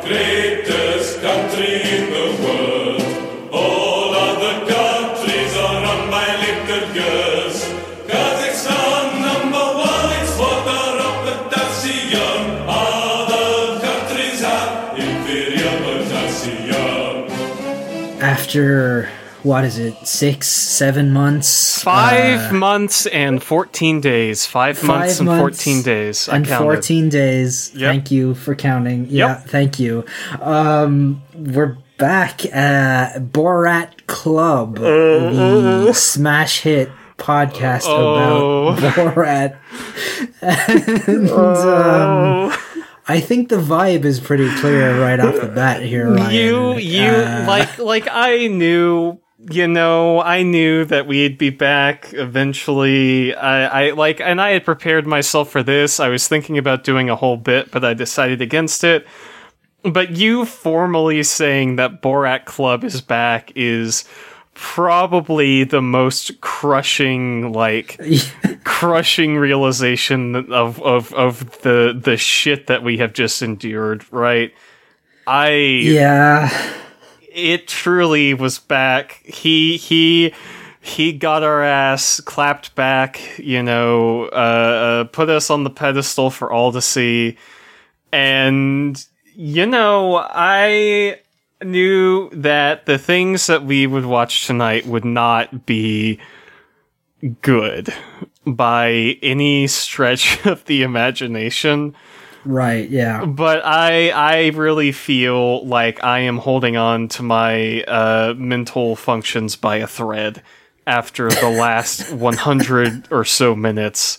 Greatest country in the world. All other countries are little girls. Kazakhstan, number one, countries inferior. After what is it, six, seven months? Five uh, months and 14 days. Five, months and 14 days. And counted. 14 days. Yep. Thank you for counting. Yeah, Yep. thank you. Um, we're back at Borat Club, Uh, the smash hit podcast Oh. about Borat. and um, I think the vibe is pretty clear right off the bat here. Ryan. You, you, Uh, like, like I knew, you know, I knew that we'd be back eventually. I, I, like, and I had prepared myself for this. I was thinking about doing a whole bit, but I decided against it. But you formally saying that Borat Club is back is probably the most crushing, like, crushing realization of, of, of the, the shit that we have just endured, right? I yeah. It truly was back. He he he got our ass clapped back. You know, uh, uh, put us on the pedestal for all to see. And you know, I knew that the things that we would watch tonight would not be good by any stretch of the imagination Right. Yeah. but I I really feel like I am holding on to my uh, mental functions by a thread after the last 100 or so minutes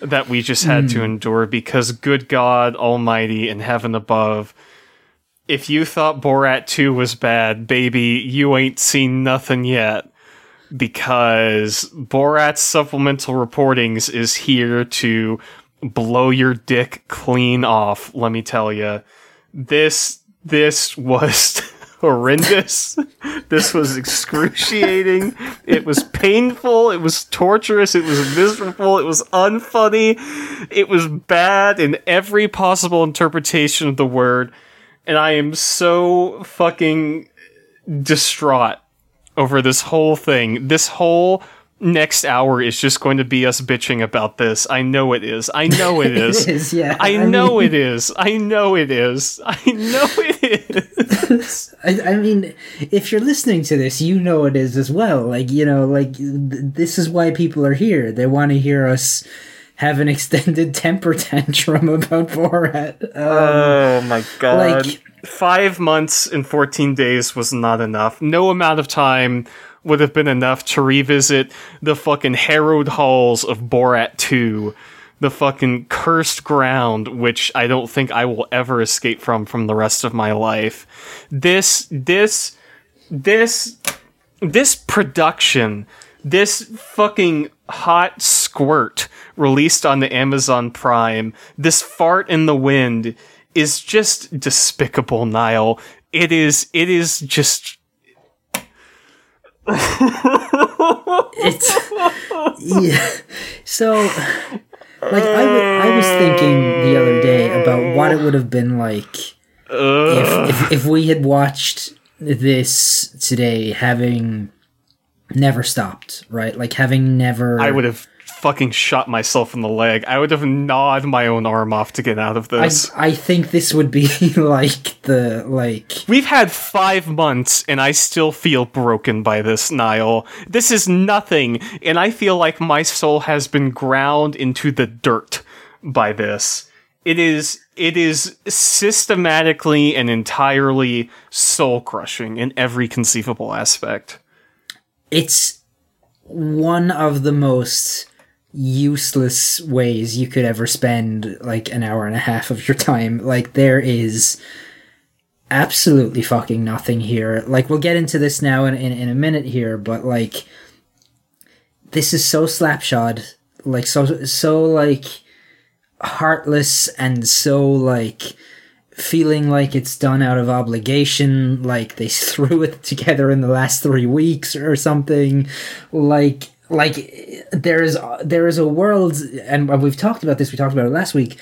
that we just had to endure because good God Almighty in heaven above if you thought Borat 2 was bad baby you ain't seen nothing yet because Borat's supplemental reportings is here to blow your dick clean off, let me tell you. This this was horrendous. this was excruciating. it was painful, it was torturous, it was miserable, it was unfunny. It was bad in every possible interpretation of the word. And I am so fucking distraught over this whole thing. This whole next hour is just going to be us bitching about this. I know it is. I know it is. It is, yeah. I I know mean- it is. I know it is. I know it is. I, I mean, if you're listening to this, you know it is as well. Like, you know, like th- this is why people are here. They want to hear us have an extended temper tantrum about Borat. Um, Oh my god. Like- Five months and 14 days was not enough. No amount of time would have been enough to revisit the fucking harrowed halls of Borat 2. The fucking cursed ground, which I don't think I will ever escape from from the rest of my life. This, this, this, this production, this fucking hot squirt released on the Amazon Prime, this fart in the wind is just despicable, Niall. It is it is just it's yeah. So, like, I, w- I was thinking the other day about what it would have been like if, if if we had watched this today, having never stopped, right? Like having never. I would have fucking shot myself in the leg. I would have gnawed my own arm off to get out of I, this. I think this would be like the like We've had five months and I still feel broken by this, Niall. This is nothing, and I feel like my soul has been ground into the dirt by this. It is it is systematically and entirely soul crushing in every conceivable aspect. it's one of the most useless ways you could ever spend like an hour and a half of your time. Like there is absolutely fucking nothing here. Like we'll get into this now in, in, in a minute here, but like this is so slapshod. Like so so like heartless and so like feeling like it's done out of obligation like they threw it together in the last three weeks or something like like there is there is a world and we've talked about this we talked about it last week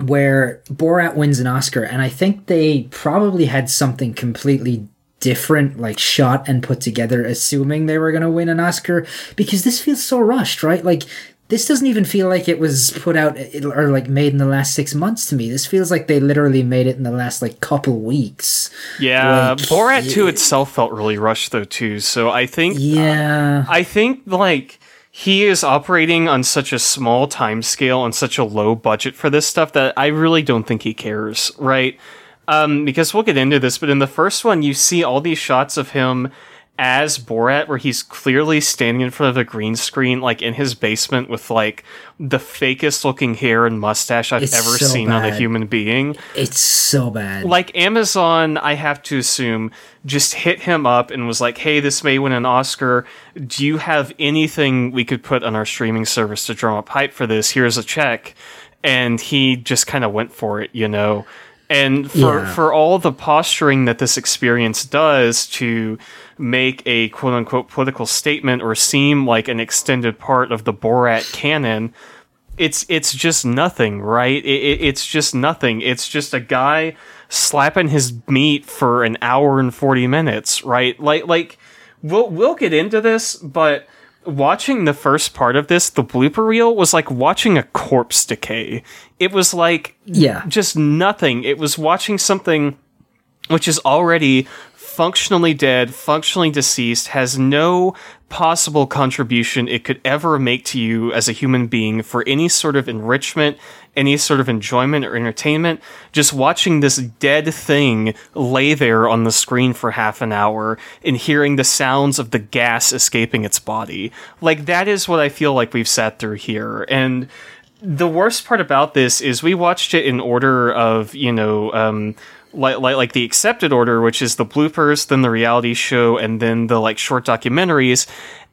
where Borat wins an Oscar, and I think they probably had something completely different, like shot and put together, assuming they were going to win an Oscar, because this feels so rushed, right? Like, this doesn't even feel like it was put out or like made in the last six months to me. This feels like they literally made it in the last like couple weeks. Yeah, Like, Borat 2 itself felt really rushed though too. So I think Yeah. I think like he is operating on such a small time scale on such a low budget for this stuff that I really don't think he cares, right? Um, because we'll get into this, but in the first one, you see all these shots of him as Borat, where he's clearly standing in front of a green screen, like in his basement, with like the fakest looking hair and mustache I've It's ever so seen on a human being It's so bad. like Amazon, I have to assume, just hit him up and was like, "Hey, this may win an Oscar. Do you have anything we could put on our streaming service to drum up hype for this? Here's a check." And he just kind of went for it, you know. And for Yeah. for all the posturing that this experience does to make a quote unquote political statement or seem like an extended part of the Borat canon, it's it's just nothing, right? It, it, it's just nothing. It's just a guy slapping his meat for an hour and forty minutes, right? Like like we'll we'll get into this, but watching the first part of this, the blooper reel was like watching a corpse decay. It was like yeah. just nothing. It was watching something which is already functionally dead, functionally deceased, has no possible contribution it could ever make to you as a human being for any sort of enrichment, any sort of enjoyment or entertainment. Just watching this dead thing lay there on the screen for half an hour and hearing the sounds of the gas escaping its body. Like, that is what I feel like we've sat through here. And the worst part about this is we watched it in order of you know um like, like like the accepted order which is the bloopers then the reality show and then the like short documentaries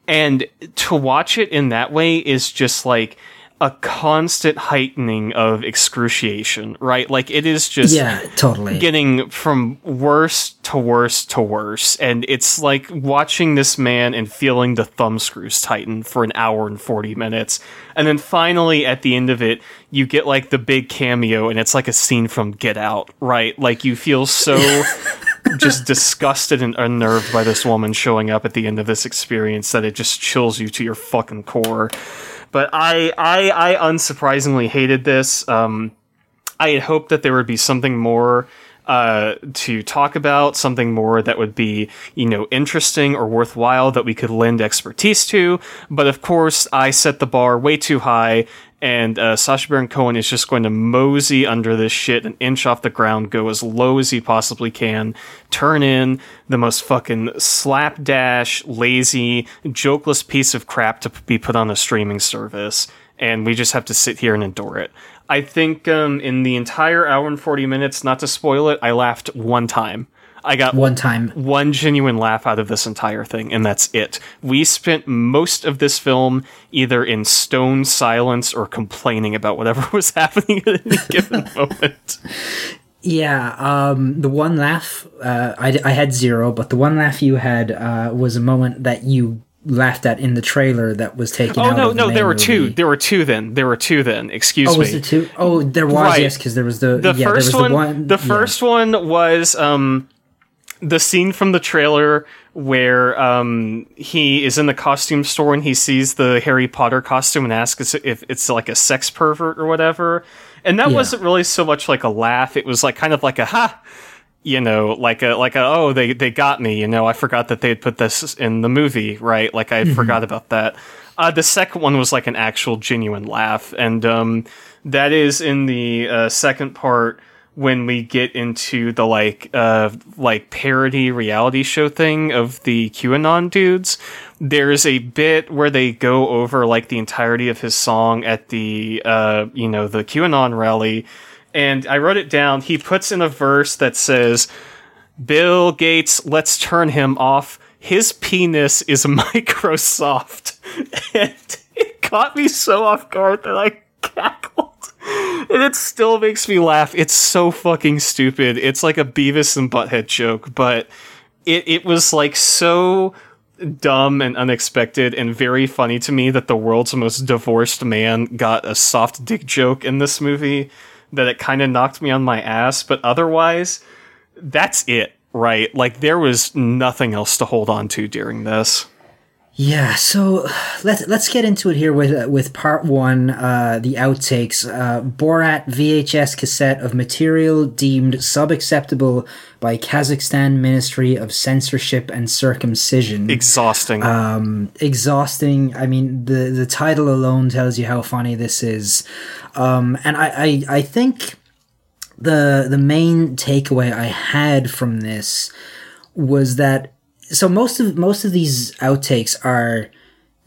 and to watch it in that way is just like a constant heightening of excruciation right? Like it is just Yeah, totally. getting from worse to worse to worse. And it's like watching this man and feeling the thumb screws tighten for an hour and 40 minutes. And then finally at the end of it you get like the big cameo and it's like a scene from get out right? Like you feel so just disgusted and unnerved by this woman showing up at the end of this experience that it just chills you to your fucking core but i i i unsurprisingly hated this um I had hoped that there would be something more uh, to talk about, something more that would be, you know, interesting or worthwhile that we could lend expertise to. But of course, I set the bar way too high, and uh, Sacha Baron Cohen is just going to mosey under this shit, an inch off the ground, go as low as he possibly can, turn in the most fucking slapdash, lazy, jokeless piece of crap to be put on a streaming service and we just have to sit here and endure it. I think um, in the entire hour and 40 minutes, not to spoil it, I laughed one time. I got One time. one genuine laugh out of this entire thing, and that's it. We spent most of this film either in stone silence or complaining about whatever was happening at any given moment. Yeah, um, the one laugh uh, I, I had zero, but the one laugh you had uh, was a moment that you laughed at in the trailer that was taken Oh no, the no, there were two. There were two then. There were two then. Excuse Oh, me. was it two? Oh, there was Right. yes, because there was the, the yeah, first there was one, the the, one. first one was um the scene from the trailer where um he is in the costume store and he sees the Harry Potter costume and asks if it's like a sex pervert or whatever. And that Yeah. wasn't really so much like a laugh. It was like kind of like a ha you know, like a like a oh they they got me, you know, I forgot that they had put this in the movie, right? Like I forgot about that. Uh, the second one was like an actual genuine laugh, and um, that is in the uh, second part when we get into the like uh like parody reality show thing of the QAnon dudes. There's a bit where they go over like the entirety of his song at the uh you know the QAnon rally and I wrote it down. He puts in a verse that says Bill Gates, let's turn him off. His penis is Microsoft. And it caught me so off guard that I cackled. And it still makes me laugh. It's so fucking stupid. It's like a Beavis and Butthead joke, but it, it was like so dumb and unexpected and very funny to me that the world's most divorced man got a soft dick joke in this movie that it kind of knocked me on my ass, but otherwise, that's it, right? Like there was nothing else to hold on to during this. Yeah, so let's let's get into it here with uh, with part one, uh, the outtakes. Uh, Borat VHS cassette of material deemed subacceptable by Kazakhstan Ministry of Censorship and Circumcision. Exhausting. um, exhausting. I mean, the the title alone tells you how funny this is, um, and I, I I think the the main takeaway I had from this was that so most of most of these outtakes are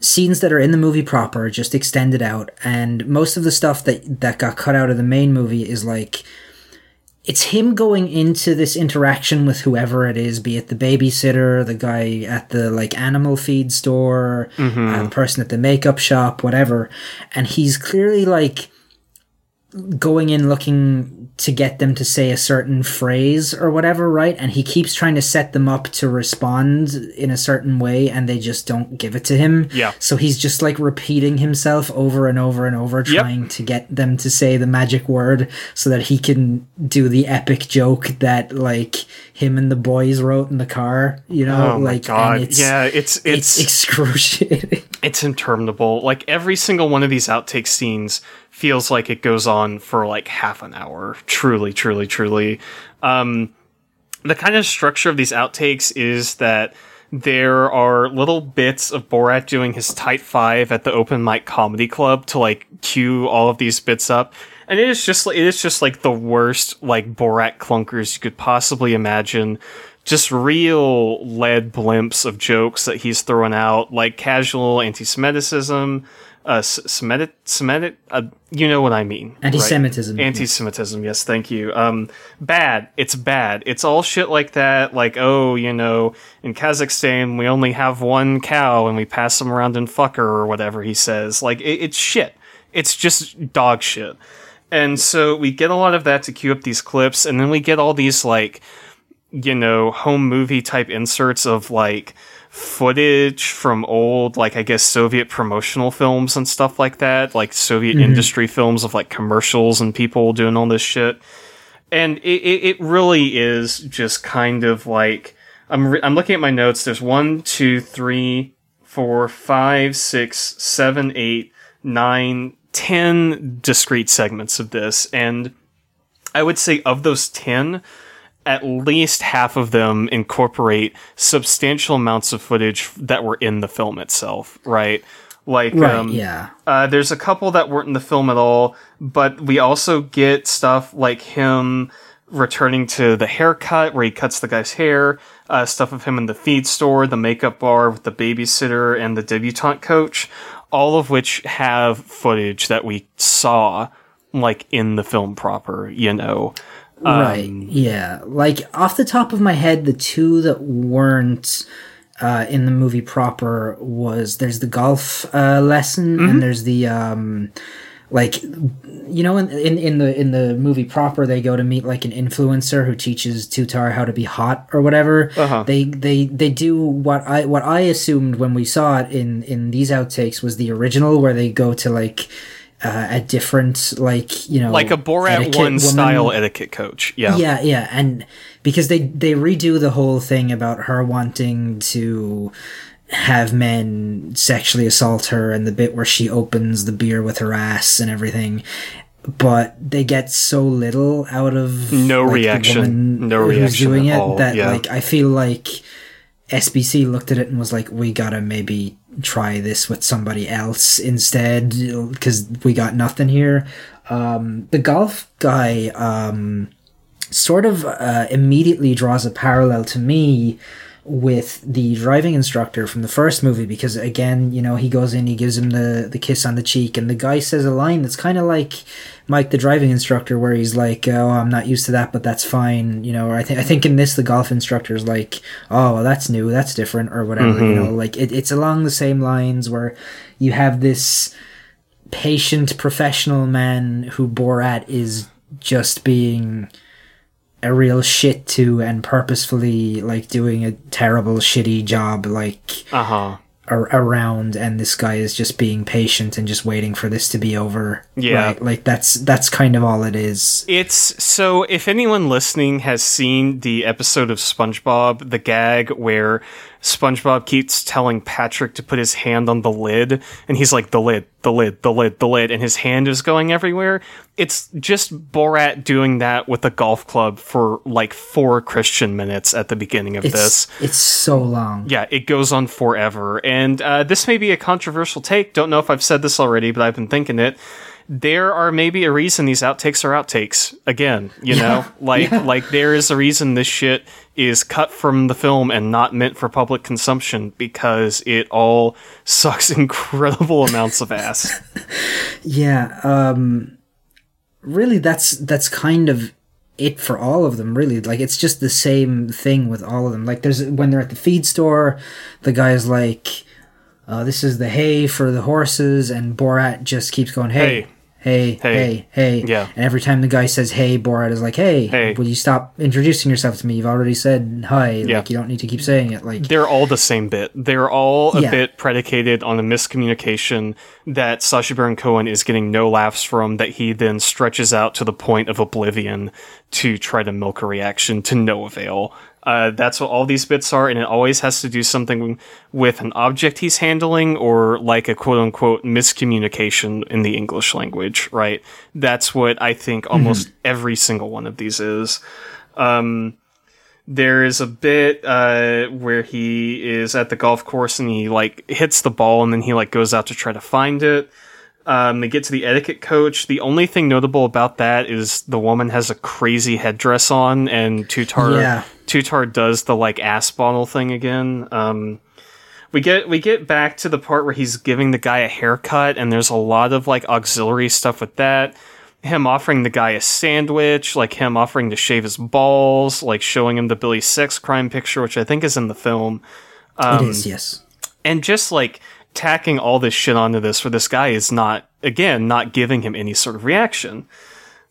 scenes that are in the movie proper just extended out and most of the stuff that that got cut out of the main movie is like it's him going into this interaction with whoever it is, be it the babysitter, the guy at the like animal feed store, uh, the person at the makeup shop, whatever, and he's clearly like going in looking to get them to say a certain phrase or whatever, right? And he keeps trying to set them up to respond in a certain way and they just don't give it to him. Yeah. So he's just like repeating himself over and over and over, trying to get them to say the magic word so that he can do the epic joke that like him and the boys wrote in the car, you know? oh my like, god. and it's, yeah, it's it's it's excruciating. It's interminable. Like every single one of these outtake scenes feels like it goes on for like half an hour. Truly, truly, truly. Um, the kind of structure of these outtakes is that there are little bits of Borat doing his tight five at the open mic comedy club to like cue all of these bits up. And it is just it is just like the worst like Borat clunkers you could possibly imagine. Just real lead blimps of jokes that he's throwing out, like casual anti-Semitism, uh, Semitic, Semitic, uh, you know what I mean. Anti-Semitism. Anti-Semitism, yes, thank you. Um, bad. It's bad. It's all shit like that. Like, oh, you know, in Kazakhstan we only have one cow and we pass them around in fucker or whatever he says. Like, it, it's shit. It's just dog shit. And so we get a lot of that to cue up these clips, and then we get all these like, you know, home movie type inserts of like footage from old, like I guess Soviet promotional films and stuff like that, like Soviet mm-hmm. industry films of like commercials and people doing all this shit. And it, it, it really is just kind of like I'm re- I'm looking at my notes. There's one, two, three, four, five, six, seven, eight, nine, ten discrete segments of this, and I would say of those ten, at least half of them incorporate substantial amounts of footage that were in the film itself, right? Like, Right, um, yeah. uh, there's a couple that weren't in the film at all, but we also get stuff like him returning to the haircut where he cuts the guy's hair, uh, stuff of him in the feed store, the makeup bar with the babysitter and the debutante coach, all of which have footage that we saw like in the film proper, you know. Right. Yeah. Like off the top of my head, the two that weren't uh, in the movie proper was there's the golf uh, lesson and there's the um, like you know in, in in the in the movie proper they go to meet like an influencer who teaches Tutar how to be hot or whatever. Uh-huh. They they they do what I what I assumed when we saw it in in these outtakes was the original where they go to like. Uh, a different, like you know, Like a Borat one woman. style etiquette coach. Yeah. Yeah, yeah, and because they they redo the whole thing about her wanting to have men sexually assault her and the bit where she opens the beer with her ass and everything but they get so little out of No like, reaction. No reaction doing at it all, that yeah. like I feel like SBC looked at it and was like, "We gotta maybe try this with somebody else instead because we got nothing here." Um, the golf guy um, sort of uh, immediately draws a parallel to me with the driving instructor from the first movie because again you know he goes in he gives him the the kiss on the cheek and the guy says a line that's kind of like Mike the driving instructor where he's like oh I'm not used to that but that's fine you know or I think I think in this the golf instructor is like oh well, that's new that's different or whatever you mm-hmm. know like it, it's along the same lines where you have this patient professional man who Borat is just being a real shit to and purposefully like doing a terrible shitty job like Uh huh. ar- around and this guy is just being patient and just waiting for this to be over. Yeah. Right? Like that's that's kind of all it is. It's so if anyone listening has seen the episode of SpongeBob, the gag where SpongeBob keeps telling Patrick to put his hand on the lid and he's like the lid, the lid, the lid, the lid and his hand is going everywhere. It's just Borat doing that with a golf club for like 4 Christian minutes at the beginning of It's this. it's so long. Yeah, it goes on forever. And uh, this may be a controversial take. Don't know if I've said this already, but I've been thinking it. There are maybe a reason these outtakes are outtakes. Again, you know, like like there is a reason this shit is cut from the film and not meant for public consumption because it all sucks incredible amounts of ass. Yeah, um really that's that's kind of it for all of them really like it's just the same thing with all of them like there's when they're at the feed store the guy's like uh, this is the hay for the horses and borat just keeps going hey hey hey hey, hey. Yeah. and every time the guy says hey borat is like hey, Hey. will you stop introducing yourself to me you've already said hi Yeah. like you don't need to keep saying it like They're all the same bit. They're all a Yeah. bit predicated on a miscommunication that Sacha Baron Cohen is getting no laughs from, that he then stretches out to the point of oblivion to try to milk a reaction to no avail. Uh, that's what all these bits are, and it always has to do something with an object he's handling or like a quote unquote miscommunication in the English language, right? That's what I think almost every single one of these is. Um, there is a bit uh, where he is at the golf course and he like hits the ball and then he like goes out to try to find it. Um, they get to the etiquette coach. The only thing notable about that is the woman has a crazy headdress on, and Tutar Yeah. Tutar does the like ass bottle thing again. Um, we get we get back to the part where he's giving the guy a haircut, and there's a lot of like auxiliary stuff with that. Him offering the guy a sandwich, like him offering to shave his balls, like showing him the Billy sex crime picture, which I think is in the film, it is yes and just like tacking all this shit onto this, where this guy is not again not giving him any sort of reaction.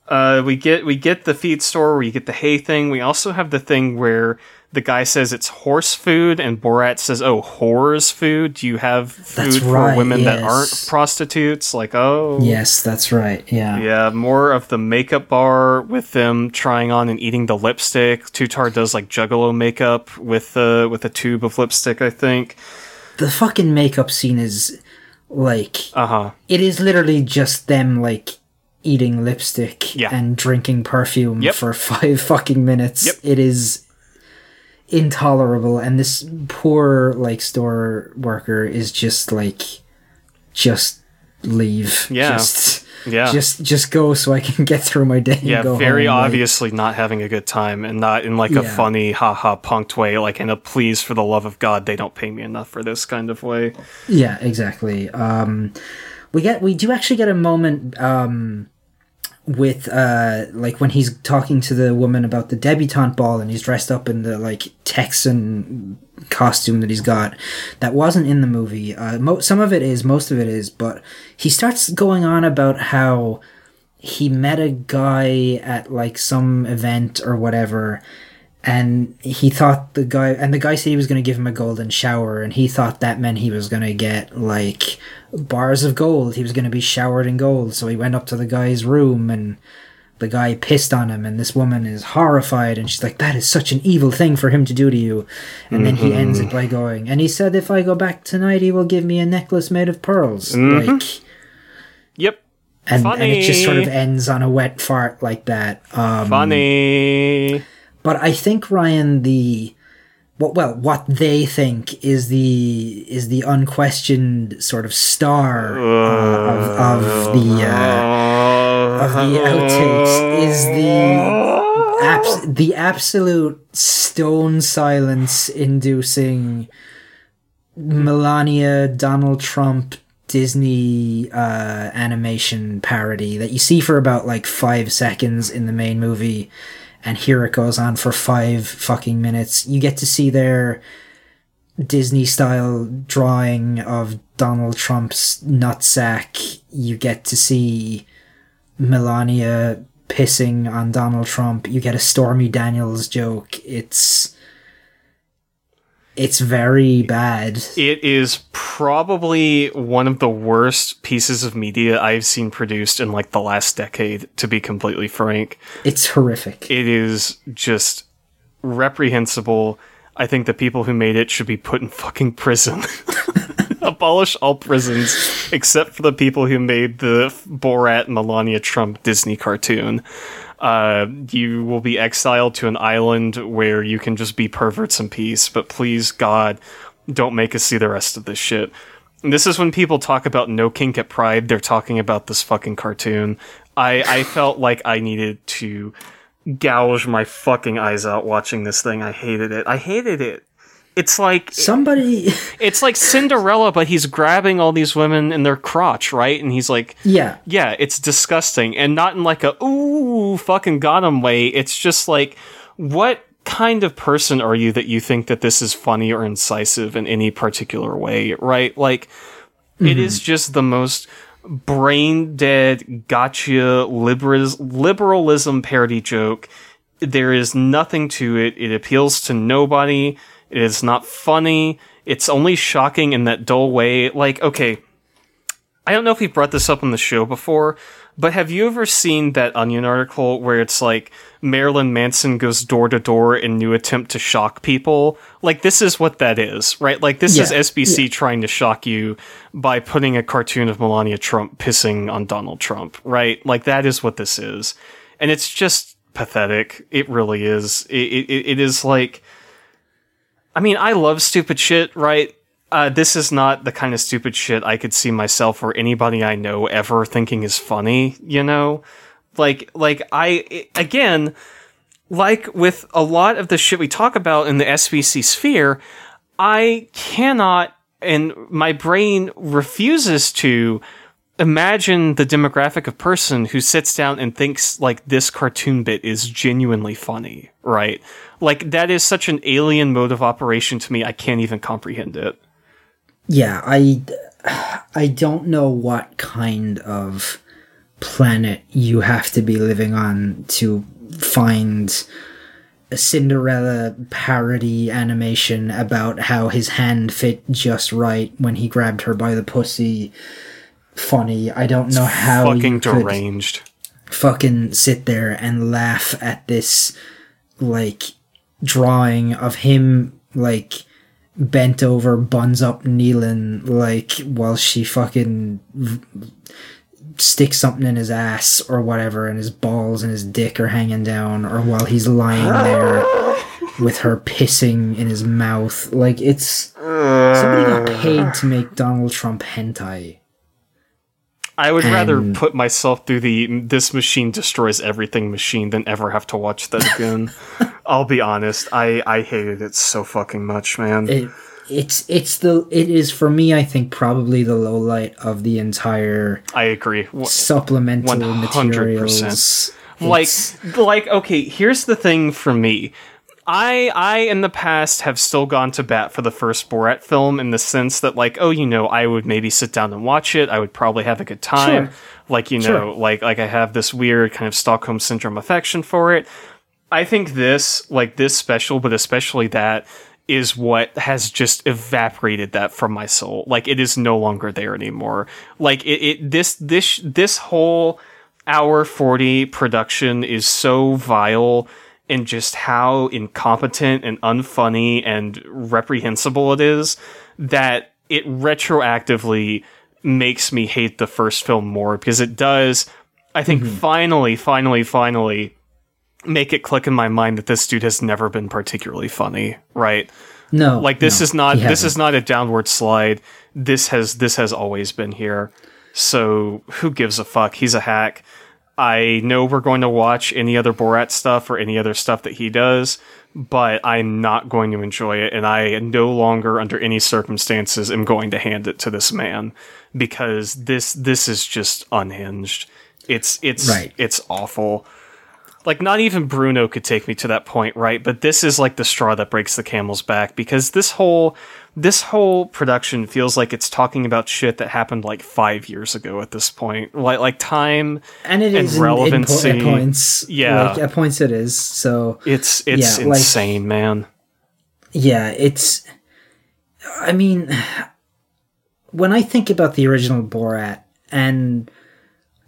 Uh, we get we get the feed store where you get the hay thing. We also have the thing where the guy says it's horse food, and Borat says, "Oh, whores food. Do you have food That's for right, women that aren't prostitutes?" Like, oh, yes that's right yeah yeah, more of the makeup bar with them trying on and eating the lipstick. Tutar does like Juggalo makeup with uh, with a tube of lipstick, I think. The fucking makeup scene is like Uh huh. it is literally just them like eating lipstick Yeah. and drinking perfume Yep. for five fucking minutes. Yep. It is intolerable and this poor like store worker is just like just leave. Yeah. Just Yeah. just just go so I can get through my day Yeah, and go very home, like- obviously not having a good time and not in like a Yeah. funny haha punked way, like in a please for the love of God, they don't pay me enough for this kind of way. Yeah, exactly. Um, we get we do actually get a moment um, with uh, like when he's talking to the woman about the debutante ball and he's dressed up in the like Texan costume that he's got that wasn't in the movie. Uh, mo- some of it is, most of it is, but he starts going on about how he met a guy at like some event or whatever and he thought the guy and the guy said he was going to give him a golden shower and he thought that meant he was going to get like bars of gold. He was going to be showered in gold. So he went up to the guy's room and the guy pissed on him and this woman is horrified and she's like that is such an evil thing for him to do to you. And then he ends it by going and he said if i go back tonight he will give me a necklace made of pearls. Like Yep. and, and it just sort of ends on a wet fart like that. Um Funny. But I think Ryan the what well what they think is the is the unquestioned sort of star uh, of, of the uh, of the outtakes is the abs- the absolute stone silence inducing Melania Donald Trump Disney uh, animation parody that you see for about like five seconds in the main movie, and here it goes on for five fucking minutes. You get to see their Disney style drawing of Donald Trump's nutsack. You get to see Melania pissing on Donald Trump. You get a Stormy Daniels joke. It's It's very bad. It is probably one of the worst pieces of media I've seen produced in like the last decade, to be completely frank. It's horrific. It is just reprehensible. I think the people who made it should be put in fucking prison. Abolish all prisons except for the people who made the Borat Melania Trump Disney cartoon. Uh, you will be exiled to an island where you can just be perverts in peace, but please, God, don't make us see the rest of this shit. This is when people talk about no kink at Pride, they're talking about this fucking cartoon. I, I felt like I needed to gouge my fucking eyes out watching this thing. I hated it. I hated it. It's like Somebody, it's like Cinderella, but he's grabbing all these women in their crotch, right? And he's like, yeah, yeah, it's disgusting, and not in like a ooh fucking got him way. It's just like, what kind of person are you that you think that this is funny or incisive in any particular way, right? Like, it is mm-hmm. just the most brain dead gotcha liberalism parody joke. There is nothing to it. It appeals to nobody. It is not funny. It's only shocking in that dull way. Like, okay, I don't know if we brought this up on the show before, but have you ever seen that Onion article where it's like Marilyn Manson goes door to door in new attempt to shock people? Like this is what that is, right? Like this is Yeah, SBC trying to shock you by putting a cartoon of Melania Trump pissing on Donald Trump, right? Like that is what this is. And it's just pathetic. It really is. It, it, it is like I mean, I love stupid shit, right? Uh, this is not the kind of stupid shit I could see myself or anybody I know ever thinking is funny, you know? Like, like, I, again, like with a lot of the shit we talk about in the SBC sphere, I cannot, and my brain refuses to imagine the demographic of person who sits down and thinks like this cartoon bit is genuinely funny, right? Like that is such an alien mode of operation to me. I can't even comprehend it. yeah. I, I don't know what kind of planet you have to be living on to find a Cinderella parody animation about how his hand fit just right when he grabbed her by the pussy. Funny. I don't know how Fucking deranged. fucking sit there and laugh at this like drawing of him like bent over buns up kneeling like while she fucking v- sticks something in his ass or whatever and his balls and his dick are hanging down or while he's lying there with her pissing in his mouth like it's somebody got paid to make Donald Trump hentai I would rather and- put myself through the this machine destroys everything machine than ever have to watch that again. I'll be honest. I I hated it so fucking much, man. it it's it's the it is for me I think probably the low light of the entire I agree. Supplemental 100%. materials. like It's- like okay here's the thing for me i i in the past have still gone to bat for the first borat film in the sense that like oh you know i would maybe sit down and watch it. I would probably have a good time. Sure. like you know Sure. like like i have this weird kind of stockholm syndrome affection for it. I think this like this special but especially that is what has just evaporated that from my soul. Like it is no longer there anymore. Like it, it this this this whole hour 40 production is so vile in just how incompetent and unfunny and reprehensible it is that it retroactively makes me hate the first film more because it does i think mm-hmm. finally finally finally make it click in my mind that this dude has never been particularly funny right? No, like this no, is not this hasn't. is not a downward slide. This has this has always been here. So who gives a fuck? He's a hack i know we're going to watch any other borat stuff or any other stuff that he does but i'm not going to enjoy it and i no longer under any circumstances am going to hand it to this man because this this is just unhinged it's it's Right. it's awful like not even Bruno could take me to that point, right? But this is like the straw that breaks the camel's back because this whole this whole production feels like it's talking about shit that happened like five years ago at this point. Like like time, and it and is in- in po- relevancy. at points. Yeah. like at points it is. So it's it's Yeah, like- insane, man. yeah, it's I mean, when I think about the original Borat, and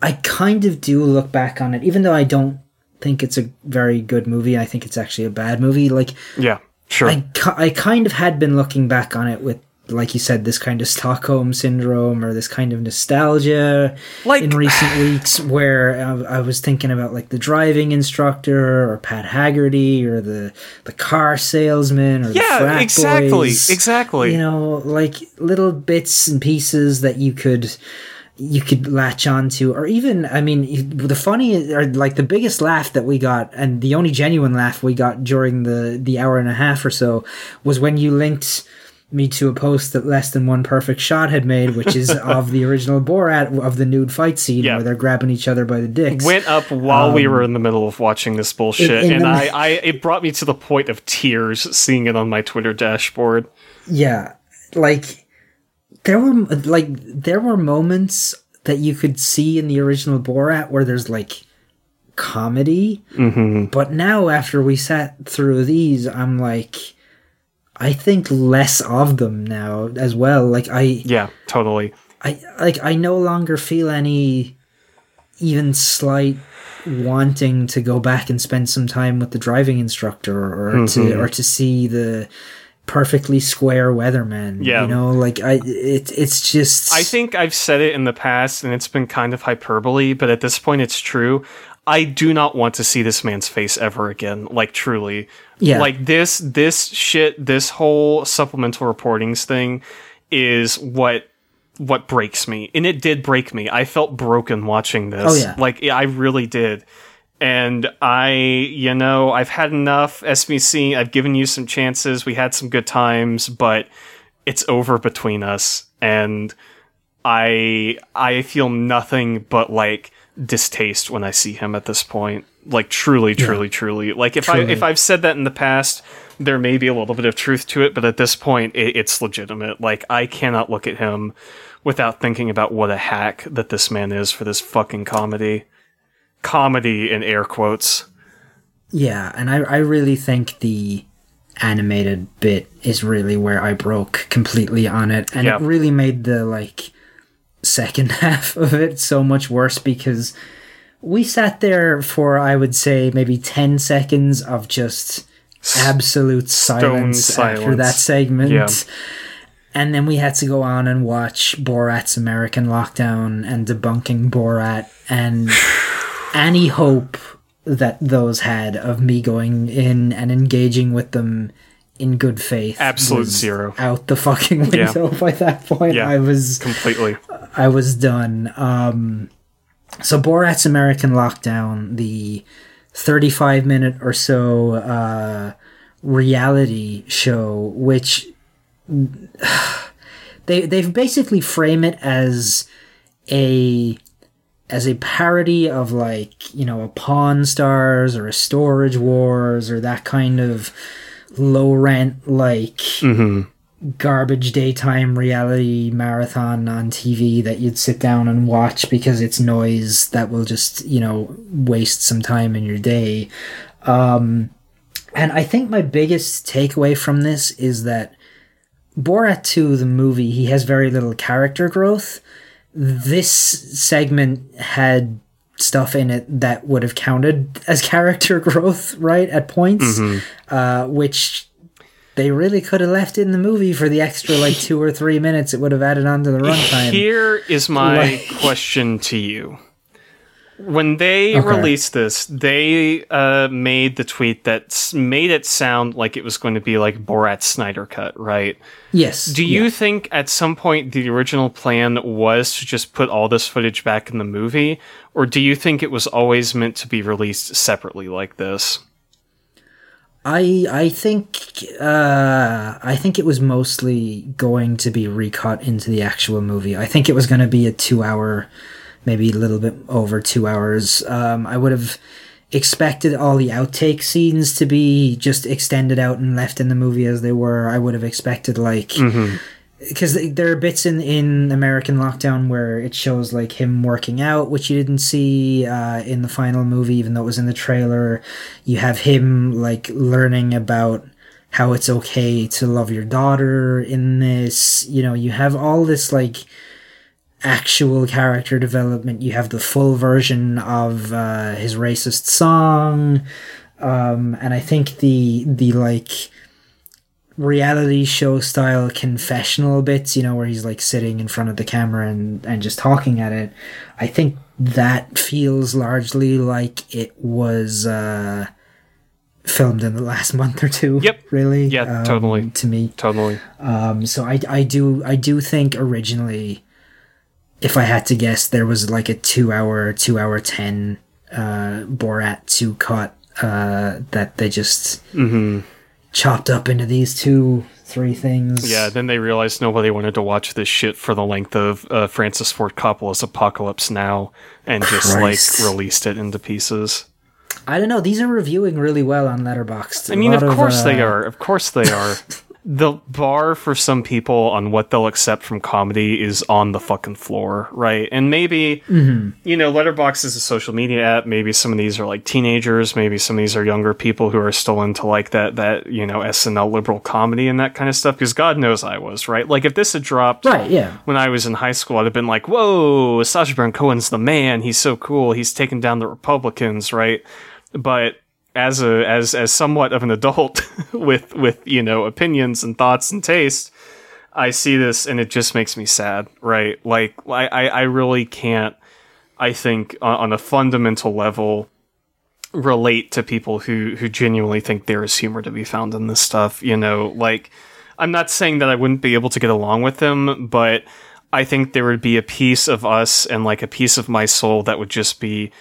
I kind of do look back on it, even though I don't think it's a very good movie. I think it's actually a bad movie. Like Yeah, sure. I, I kind of had been looking back on it with, like you said, this kind of Stockholm syndrome or this kind of nostalgia Like- in recent weeks, where I, I was thinking about like the driving instructor or Pat Haggerty or the the car salesman or the yeah, frat exactly, boys. exactly. You know, like little bits and pieces that you could you could latch on to or even i mean the funny or like the biggest laugh that we got and the only genuine laugh we got during the the hour and a half or so was when you linked me to a post that less than one perfect shot had made which is of the original borat of the nude fight scene Yeah. where they're grabbing each other by the dicks went up while we were in the middle of watching this bullshit, Um, in and the- I, I it brought me to the point of tears seeing it on my Twitter dashboard. Yeah, like there were like there were moments that you could see in the original Borat where there's like comedy, mm-hmm. but now after we sat through these, I'm like, I think less of them now as well. Like I, Yeah, totally. I like I no longer feel any even slight wanting to go back and spend some time with the driving instructor or Mm-hmm. to or to see the perfectly square weatherman. Yeah. You know, like I it it's just I think I've said it in the past, and it's been kind of hyperbole, but at this point, it's true. I do not want to see this man's face ever again. Like truly, Yeah. Like this, this shit, this whole supplemental reportings thing is what what breaks me, and it did break me. I felt broken watching this. Oh, yeah. like I really did. And I, you know, I've had enough SBC. I've given you some chances. We had some good times, but it's over between us. And I, I feel nothing but like distaste when I see him at this point. Like truly, truly, truly. Like if I, if I've said that in the past, there may be a little bit of truth to it, but at this point, it, it's legitimate. Like I cannot look at him without thinking about what a hack that this man is for this fucking comedy comedy in air quotes. Yeah, and I I really think the animated bit is really where I broke completely on it, and Yeah. it really made the like second half of it so much worse because we sat there for I would say maybe ten seconds of just absolute silence, after that segment. Yeah. And then we had to go on and watch Borat's American Lockdown and debunking Borat and any hope that those had of me going in and engaging with them in good faith. Absolute zero. Out the fucking window by that point. Yeah. I was Completely. I was done. Um, so Borat's American Lockdown, the 35 minute or so uh, reality show, which they they've basically frame it as a as a parody of like you know a Pawn Stars or a Storage Wars or that kind of low rent like garbage daytime reality marathon on TV that you'd sit down and watch because it's noise that will just, you know, waste some time in your day. Um, and I think my biggest takeaway from this is that Borat 2, the movie, he has very little character growth. This segment had stuff in it that would have counted as character growth, right, at points, uh, which they really could have left in the movie for the extra like two or three minutes it would have added on to the runtime. Here is my Like- question to you. When they Okay. released this, they uh, made the tweet that made it sound like it was going to be like Borat's Snyder cut, right? yes. Do you think at some point the original plan was to just put all this footage back in the movie, or do you think it was always meant to be released separately like this? I I think uh, I think it was mostly going to be recut into the actual movie. I think it was going to be a two hour, maybe a little bit over two hours. Um, I would have expected all the outtake scenes to be just extended out and left in the movie as they were. I would have expected like because there are bits in in American Lockdown where it shows like him working out, which you didn't see uh, in the final movie, even though it was in the trailer. You have him like learning about how it's okay to love your daughter in this. You know, you have all this like actual character development. You have the full version of uh, his racist song, um, and I think the the like reality show style confessional bits, you know, where he's like sitting in front of the camera and and just talking at it. I think that feels largely like it was. Uh, filmed in the last month or two Yep. really Yeah, um, totally. to me Totally. um, so I, I do I do think originally, if I had to guess, there was like a two hour two hour ten uh, Borat two cut uh, that they just chopped up into these two three things. Yeah, then they realized nobody wanted to watch this shit for the length of uh, Francis Ford Coppola's Apocalypse Now and just Christ. like released it into pieces. I don't know. These are reviewing really well on Letterboxd. I mean, of course they uh, are. Of course they are. the bar for some people on what they'll accept from comedy is on the fucking floor, right? And maybe mm-hmm. you know, Letterboxd is a social media app. Maybe some of these are like teenagers. Maybe some of these are younger people who are still into like that that you know SNL liberal comedy and that kind of stuff. Because God knows I was right. Like if this had dropped Right. Yeah. when I was in high school, I'd have been like, "Whoa, Sacha Baron Cohen's the man. He's so cool. He's taken down the Republicans, right?" But as a as as somewhat of an adult with with you know opinions and thoughts and taste, I see this and it just makes me sad, right? Like I I, really can't. I think on, on a fundamental level relate to people who who genuinely think there is humor to be found in this stuff you know like i'm not saying that i wouldn't be able to get along with them but i think there would be a piece of us and like a piece of my soul that would just be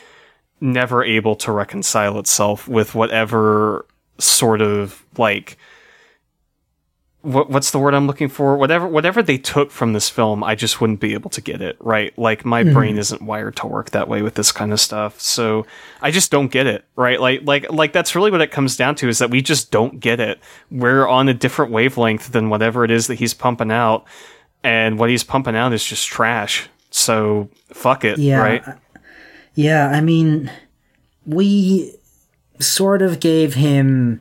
never able to reconcile itself with whatever sort of like what what's the word I'm looking for? Whatever whatever they took from this film, I just wouldn't be able to get it right. Like my mm-hmm. brain isn't wired to work that way with this kind of stuff, so I just don't get it right. Like like like that's really what it comes down to is that we just don't get it. We're on a different wavelength than whatever it is that he's pumping out, and what he's pumping out is just trash. So fuck it, Yeah. right? Yeah, I mean, we sort of gave him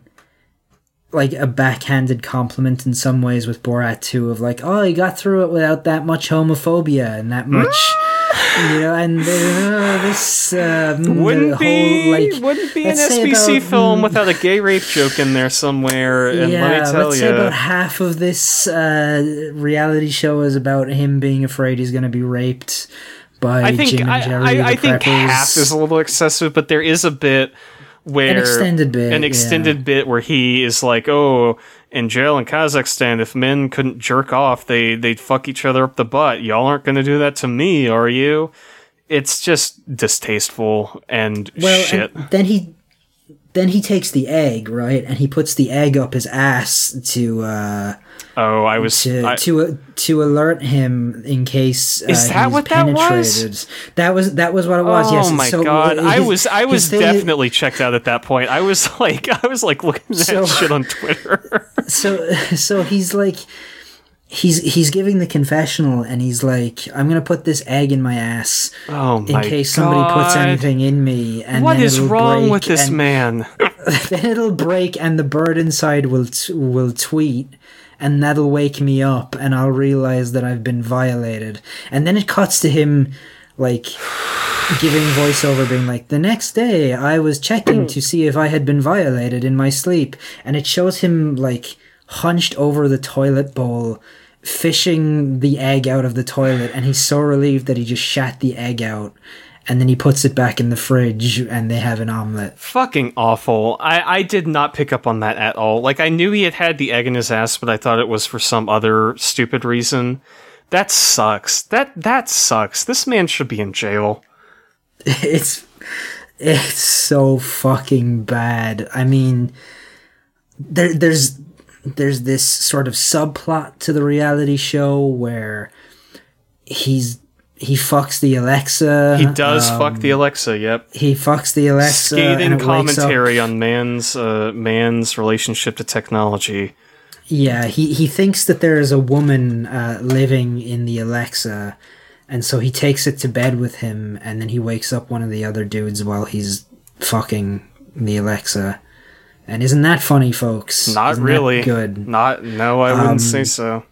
like a backhanded compliment in some ways with Borat 2 of like, oh, he got through it without that much homophobia and that much, you know, and uh, this um, Wouldn't the be like wouldn't be an SBC about, film mm, without a gay rape joke in there somewhere. And yeah, let me tell let's say about half of this uh, reality show is about him being afraid he's going to be raped by I think Jim and I, Jerry. I, the I think half is a little excessive, but there is a bit where An extended bit, an yeah. extended bit where he is like, "Oh, in jail in Kazakhstan, if men couldn't jerk off, they they'd fuck each other up the butt. Y'all aren't going to do that to me, are you?" It's just distasteful and well, shit. and then he then he takes the egg right, and he puts the egg up his ass to uh, oh, I was to I- to to alert him in case uh, Is that he's what that was? That was that was what it was. Oh yes. my So god! I was I was definitely checked out at that point. I was like I was like looking at So- shit on Twitter. so so he's like he's he's giving the confessional and he's like i'm gonna put this egg in my ass oh in my case somebody puts anything in me and What is wrong with this and- man? then it'll break and the bird inside will t- will tweet and that'll wake me up and i'll realize that i've been violated and then it cuts to him like giving voiceover being like the next day i was checking to see if i had been violated in my sleep and it shows him like hunched over the toilet bowl fishing the egg out of the toilet and he's so relieved that he just shat the egg out and then he puts it back in the fridge and they have an omelet Fucking awful. I I did not pick up on that at all. Like I knew he had had the egg in his ass, but I thought it was for some other stupid reason. That sucks. That that sucks. This man should be in jail. it's it's so fucking bad. I mean, there there's there's this sort of subplot to the reality show where he's he fucks the Alexa. He does um, fuck the Alexa. Yep. He fucks the Alexa. Scathing and it wakes up- commentary on man's uh, man's relationship to technology. Yeah, he, he thinks that there is a woman uh, living in the Alexa, and so he takes it to bed with him, and then he wakes up one of the other dudes while he's fucking the Alexa. And isn't that funny, folks? Not Isn't really. good. Not no, I wouldn't say so.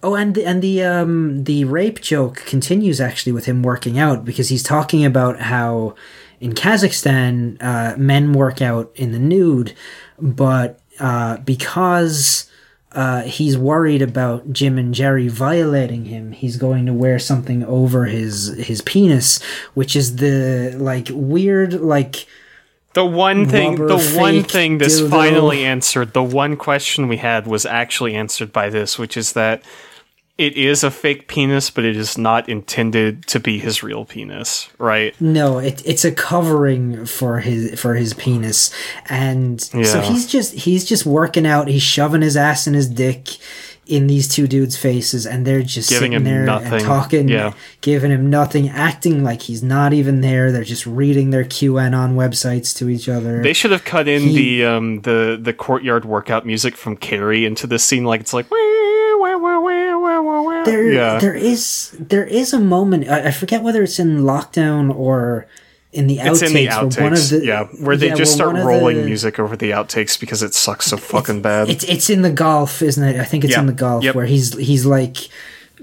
Oh, and the, and the um the rape joke continues actually with him working out because he's talking about how in Kazakhstan uh, men work out in the nude, but uh, because uh, he's worried about Jim and Jerry violating him, he's going to wear something over his his penis, which is the like weird like The one thing, the one thing this dildo. finally answered, the one question we had was actually answered by this, which is that it is a fake penis, but it is not intended to be his real penis, right? No, it, it's a covering for his for his penis, and so he's just he's just working out. He's shoving his ass in his dick in these two dudes' faces, and they're just Giving sitting him there nothing. and talking, Yeah. giving him nothing, acting like he's not even there. They're just reading their QAnon websites to each other. They should have cut in He- the um the the courtyard workout music from Carrie into this scene, like it's like there yeah. there is there is a moment I, I forget whether it's in lockdown or in the outtakes, It's in the where one of outtakes, the yeah, where they yeah, just start rolling the- music over the outtakes because it sucks so fucking bad. It's it's in the golf, isn't it? I think it's Yeah. in the golf Yep. where he's he's like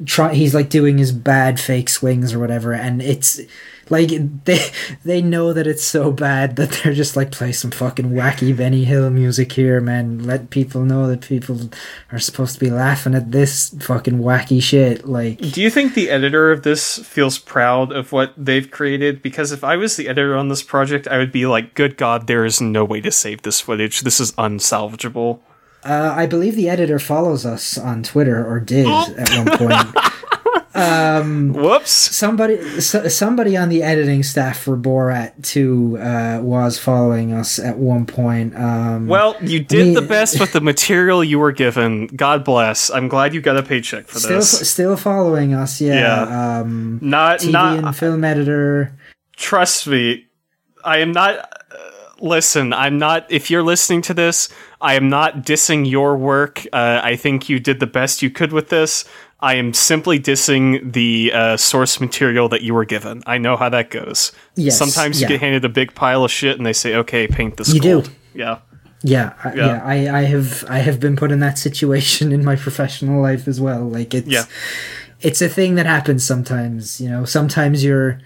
try he's like doing his bad fake swings or whatever, and it's like they they know that it's so bad that they're just like play some fucking wacky Benny Hill music here, man. Let people know that people are supposed to be laughing at this fucking wacky shit. Like Do you think the editor of this feels proud of what they've created? Because if I was the editor on this project, I would be like, good God, there is no way to save this footage. This is unsalvageable. Uh, I believe the editor follows us on Twitter, or did at one point. Whoops. somebody, so, somebody on the editing staff for Borat Two uh, was following us at one point. Um, Well, you did Me- the best with the material you were given. God bless. I'm glad you got a paycheck for still, this. still following us. Yeah. Yeah. Um, Not, TV not. and film editor. trust me, I am not. Uh, listen, I'm not. If you're listening to this, I am not dissing your work. Uh, I think you did the best you could with this. I am simply dissing the uh, source material that you were given. I know how that goes. Yes, Sometimes yeah. you get handed a big pile of shit, and they say, "Okay, paint this." You do. Yeah. Yeah, I, Yeah. yeah. I, I have I have been put in that situation in my professional life as well. Like it's Yeah. it's a thing that happens sometimes. You know, sometimes you're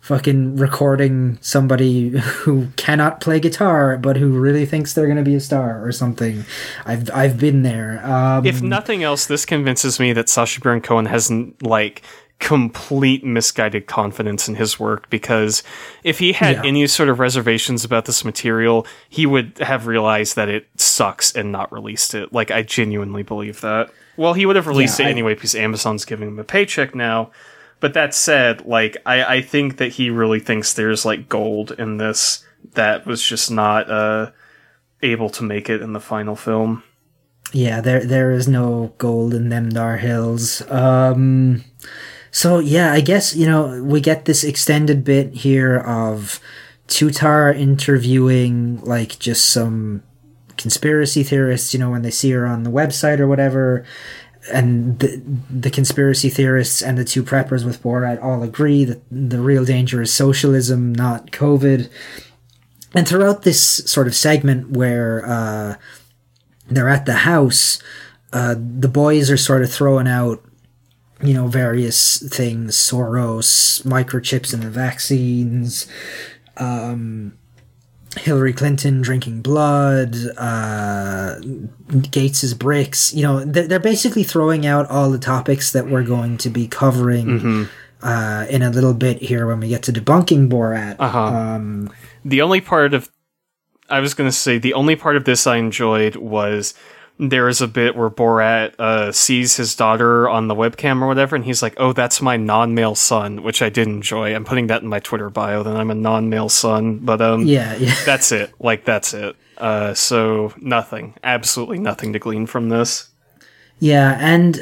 fucking recording somebody who cannot play guitar but who really thinks they're gonna be a star or something. I've I've been there. Um, If nothing else, this convinces me that Sacha Baron Cohen hasn't like complete misguided confidence in his work because if he had Yeah. any sort of reservations about this material, he would have realized that it sucks and not released it. Like I genuinely believe that. Well, he would have released Yeah, it I- anyway because Amazon's giving him a paycheck now. But that said, like I, I think that he really thinks there's like gold in this that was just not uh able to make it in the final film. yeah, there there is no gold in them dar hills. Um, so yeah, I guess you know we get this extended bit here of Tutar interviewing like just some conspiracy theorists. You know when they see her on the website or whatever, and the the conspiracy theorists and the two preppers with Borat all agree that the real danger is socialism, not COVID. And throughout this sort of segment where uh, they're at the house, uh, the boys are sort of throwing out, you know, various things Soros, microchips in the vaccines, um, Hillary Clinton drinking blood, uh, Gates's bricks. You know, they're, they're basically throwing out all the topics that we're going to be covering. Uh, in a little bit here when we get to debunking Borat. Uh-huh. Um, the only part of I was gonna say the only part of this I enjoyed was there is a bit where Borat uh, sees his daughter on the webcam or whatever, and he's like, "Oh, that's my non-male son," which I did enjoy. I'm putting that in my Twitter bio that I'm a non-male son, but um, yeah, yeah. that's it. Like that's it. Uh, so nothing, absolutely nothing to glean from this. Yeah, and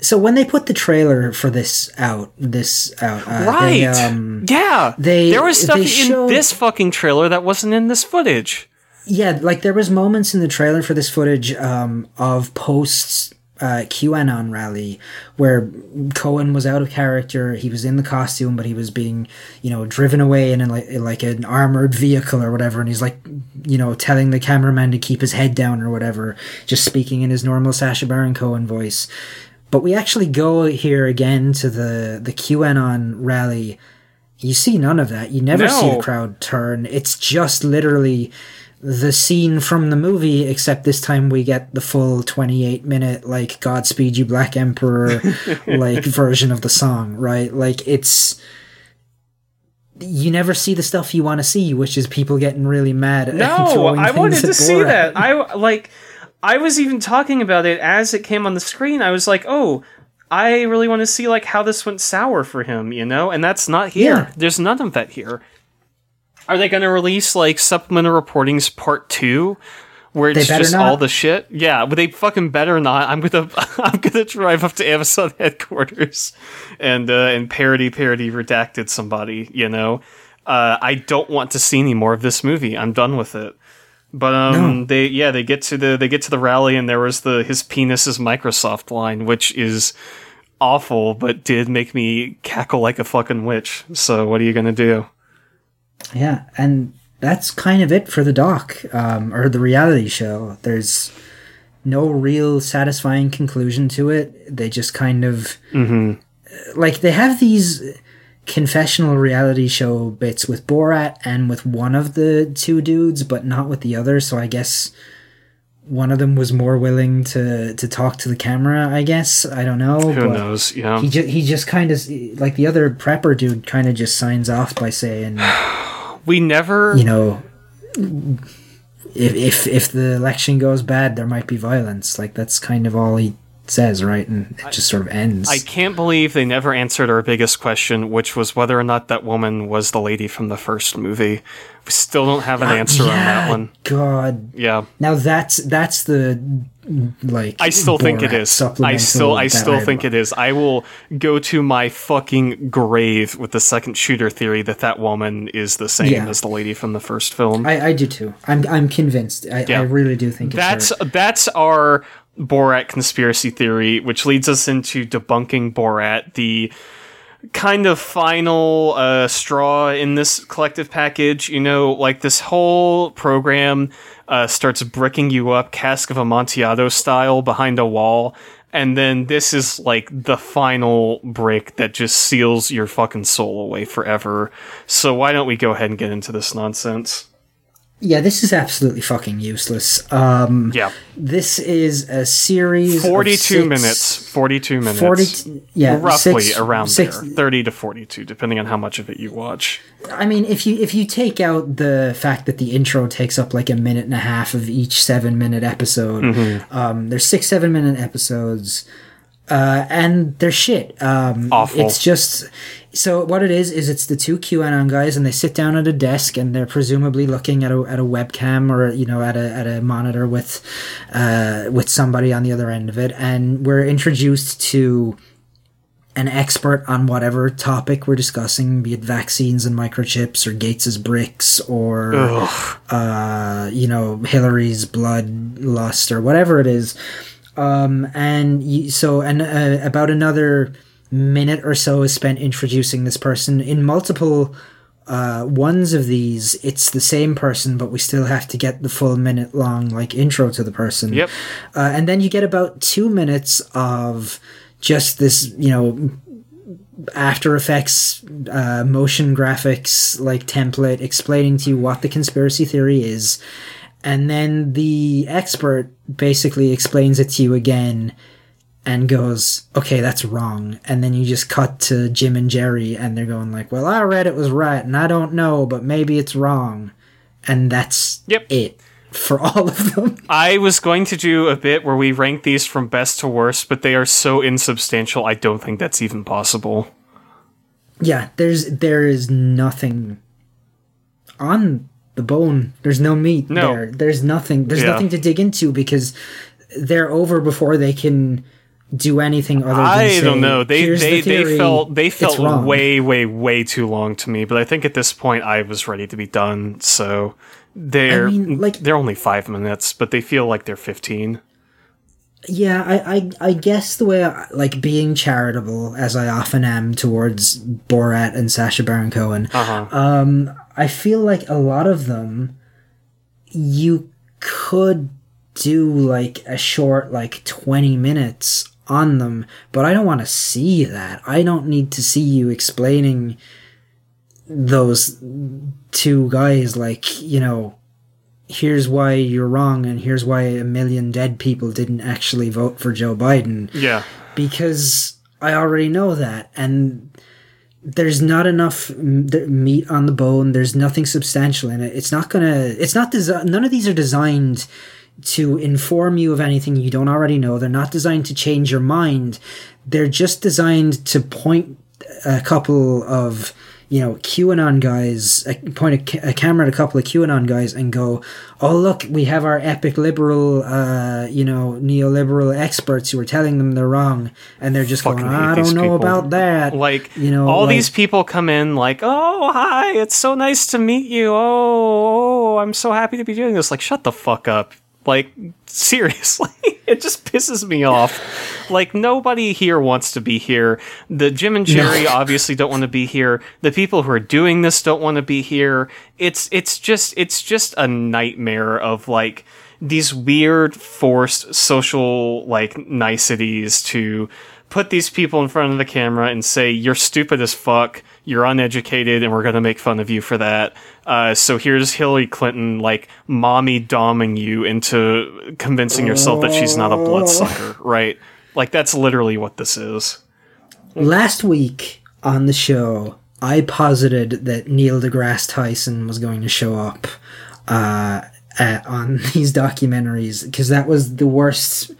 so when they put the trailer for this out, this out, uh, Right? They, um, yeah. they- there was stuff they in showed- this fucking trailer that wasn't in this footage. Yeah, like there was moments in the trailer for this footage um, of posts uh, QAnon rally where Cohen was out of character. He was in the costume, but he was being, you know, driven away in, a, like, in like an armored vehicle or whatever. And he's like, you know, telling the cameraman to keep his head down or whatever, just speaking in his normal Sacha Baron Cohen voice. But we actually go here again to the the QAnon rally. You see none of that. You never see the crowd turn. It's just literally the scene from the movie, except this time we get the full 28 minute, like, Godspeed You Black Emperor, like, version of the song, right? Like, it's. You never see the stuff you want to see, which is people getting really mad. No, I wanted to see that. I like. I was even talking about it as it came on the screen. I was like, "Oh, I really want to see like how this went sour for him," you know. And that's not here. Yeah. There's none of that here. Are they going to release like supplemental reportings part two, where it's just not. all the shit? Yeah, but they fucking better not. I'm gonna I'm gonna drive up to Amazon headquarters and uh, and parody parody redacted somebody. You know, uh, I don't want to see any more of this movie. I'm done with it. But um, No. they yeah they get to the they get to the rally and there was the his penis is Microsoft line, which is awful, but did make me cackle like a fucking witch. So what are you gonna do? Yeah, and that's kind of it for the doc um, or the reality show. There's no real satisfying conclusion to it. They just kind of like they have these confessional reality show bits with Borat and with one of the two dudes, but not with the other. So I guess one of them was more willing to to talk to the camera. I guess I don't know. Who knows? Yeah. He just he just kind of like the other prepper dude kind of just signs off by saying we never you know if if if the election goes bad there might be violence like that's kind of all he says right and it just sort of ends I can't believe they never answered our biggest question, which was whether or not that woman was the lady from the first movie. We still don't have an uh, answer on that one. god Yeah. now that's that's the like I still think it is. I still I still that think it is. I will go to my fucking grave with the second shooter theory that that woman is the same Yeah. as the lady from the first film. I, I do too i'm i'm convinced i, Yeah. I really do think that's that's our Borat conspiracy theory, which leads us into debunking Borat, the kind of final uh, straw in this collective package. You know, like this whole program uh, starts bricking you up, cask of Amontillado style, behind a wall. And then this is like the final brick that just seals your fucking soul away forever. So why don't we go ahead and get into this nonsense? Yeah this is absolutely fucking useless um Yeah. this is a series of 42 six- minutes. 42 minutes. 40 yeah roughly six- around six- there 30 to 42 depending on how much of it you watch I mean, if you if you take out the fact that the intro takes up like a minute and a half of each seven minute episode, Mm-hmm. um, there's six seven minute episodes, uh, and they're shit. Um, Awful. It's just so what it is is it's the two QAnon guys, and they sit down at a desk, and they're presumably looking at a at a webcam or you know at a at a monitor with uh, with somebody on the other end of it, and we're introduced to an expert on whatever topic we're discussing, be it vaccines and microchips or Gates's bricks or uh, you know Hillary's blood lust or whatever it is. Um, and you, so and uh, about another minute or so is spent introducing this person in multiple uh, ones of these. It's the same person, but we still have to get the full minute long like intro to the person. Yep. Uh, and then you get about two minutes of just this, you know, After Effects uh, motion graphics like template explaining to you what the conspiracy theory is. And then the expert basically explains it to you again and goes, okay, that's wrong. And then you just cut to Jim and Jerry and they're going like, well, I read it was right and I don't know, but maybe it's wrong. And that's Yep. it for all of them. i was going to do a bit where we rank these from best to worst but they are so insubstantial i don't think that's even possible Yeah, there's there is nothing on the bone. There's no meat No. there. There's nothing. There's Yeah. nothing to dig into because they're over before they can do anything other than i say, don't know. They they, the they felt they felt way way way too long to me but i think at this point i was ready to be done so they're I mean, like- they're only five minutes but they feel like they're 15 Yeah, I, I, I guess the way, I, like, being charitable, as I often am towards Borat and Sacha Baron Cohen, Uh-huh. um, I feel like a lot of them, you could do, like, a short, like, 20 minutes on them, but I don't want to see that. I don't need to see you explaining those two guys, like, you know, here's why you're wrong and here's why a million dead people didn't actually vote for Joe Biden yeah. because I already know that and there's not enough meat on the bone there's nothing substantial in it it's not going to it's not desi- none of these are designed to inform you of anything you don't already know they're not designed to change your mind they're just designed to point a couple of you know QAnon guys point a, a camera at a couple of QAnon guys and go oh look we have our epic liberal uh you know neoliberal experts who are telling them they're wrong and they're just Fucking going I don't know people." about that Like you know all like- these people come in like, "Oh, hi, it's so nice to meet you. Oh, oh, I'm so happy to be doing this." Like, shut the fuck up. Like, seriously, it just pisses me off. Like, nobody here wants to be here. The Jim and Jerry obviously don't want to be here. The people who are doing this don't want to be here. It's it's just it's just a nightmare of like these weird forced social like niceties to put these people in front of the camera and say you're stupid as fuck. You're uneducated and we're going to make fun of you for that. Uh, so here's hillary clinton like mommy doming you into convincing yourself that she's not a bloodsucker right? Like that's literally what this is. Last week on the show, I posited that Neil deGrasse Tyson was going to show up uh, at, on these documentaries because that was the worst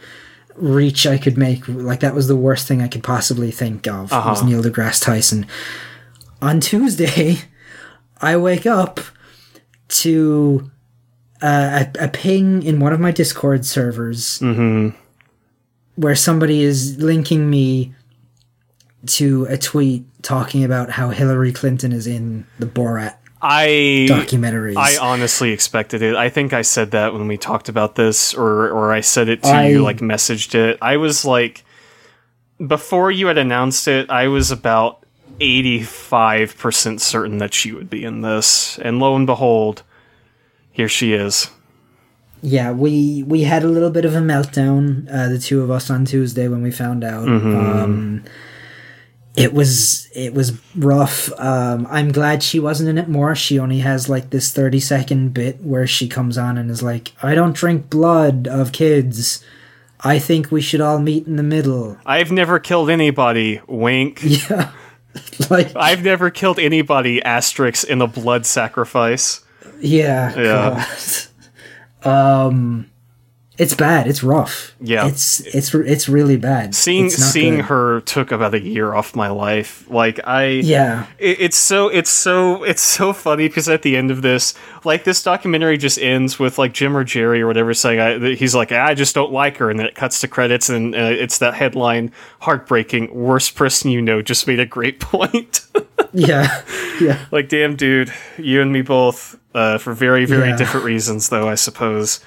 reach I could make. Like that was the worst thing I could possibly think of was Neil deGrasse Tyson. On Tuesday, I wake up to uh, a, a ping in one of my Discord servers where somebody is linking me to a tweet talking about how Hillary Clinton is in the Borat i documentaries. I honestly expected it. I think I said that when we talked about this, or or I said it to I- you, like messaged it. I was like, before you had announced it, I was about eighty five percent certain that she would be in this, and lo and behold, here she is. yeah, we we had a little bit of a meltdown, uh, the two of us on Tuesday when we found out. Um, it was it was rough. Um, I'm glad she wasn't in it more. She only has like this 30 second bit where she comes on and is like, "I don't drink blood of kids. I think we should all meet in the middle." I've never killed anybody. Wink. Yeah, like I've never killed anybody. Asterisk in a blood sacrifice. Yeah. Yeah. Um, it's bad. It's rough. Yeah. It's it's it's really bad. Seeing seeing good. her took about a year off my life. Like I Yeah. it, it's so it's so it's so funny because at the end of this like this documentary just ends with like jim or jerry or whatever saying I, he's like i just don't like her and then it cuts to credits and uh, it's that headline heartbreaking worst person you know just made a great point Yeah. Yeah. like damn dude you and me both uh, for very very Yeah. different reasons though i suppose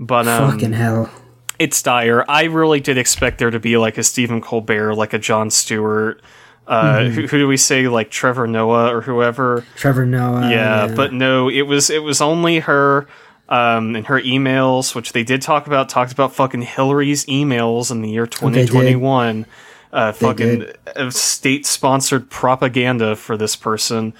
but um, Fucking hell. it's dire. I really did expect there to be like a Stephen Colbert, like a Jon Stewart. Uh, Mm-hmm. who, who do we say like Trevor Noah or whoever? Trevor Noah. yeah, but no, it was it was only her um, and her emails, which they did talk about. Talked about fucking Hillary's emails in the year twenty twenty one. Uh, fucking uh, state sponsored propaganda for this person,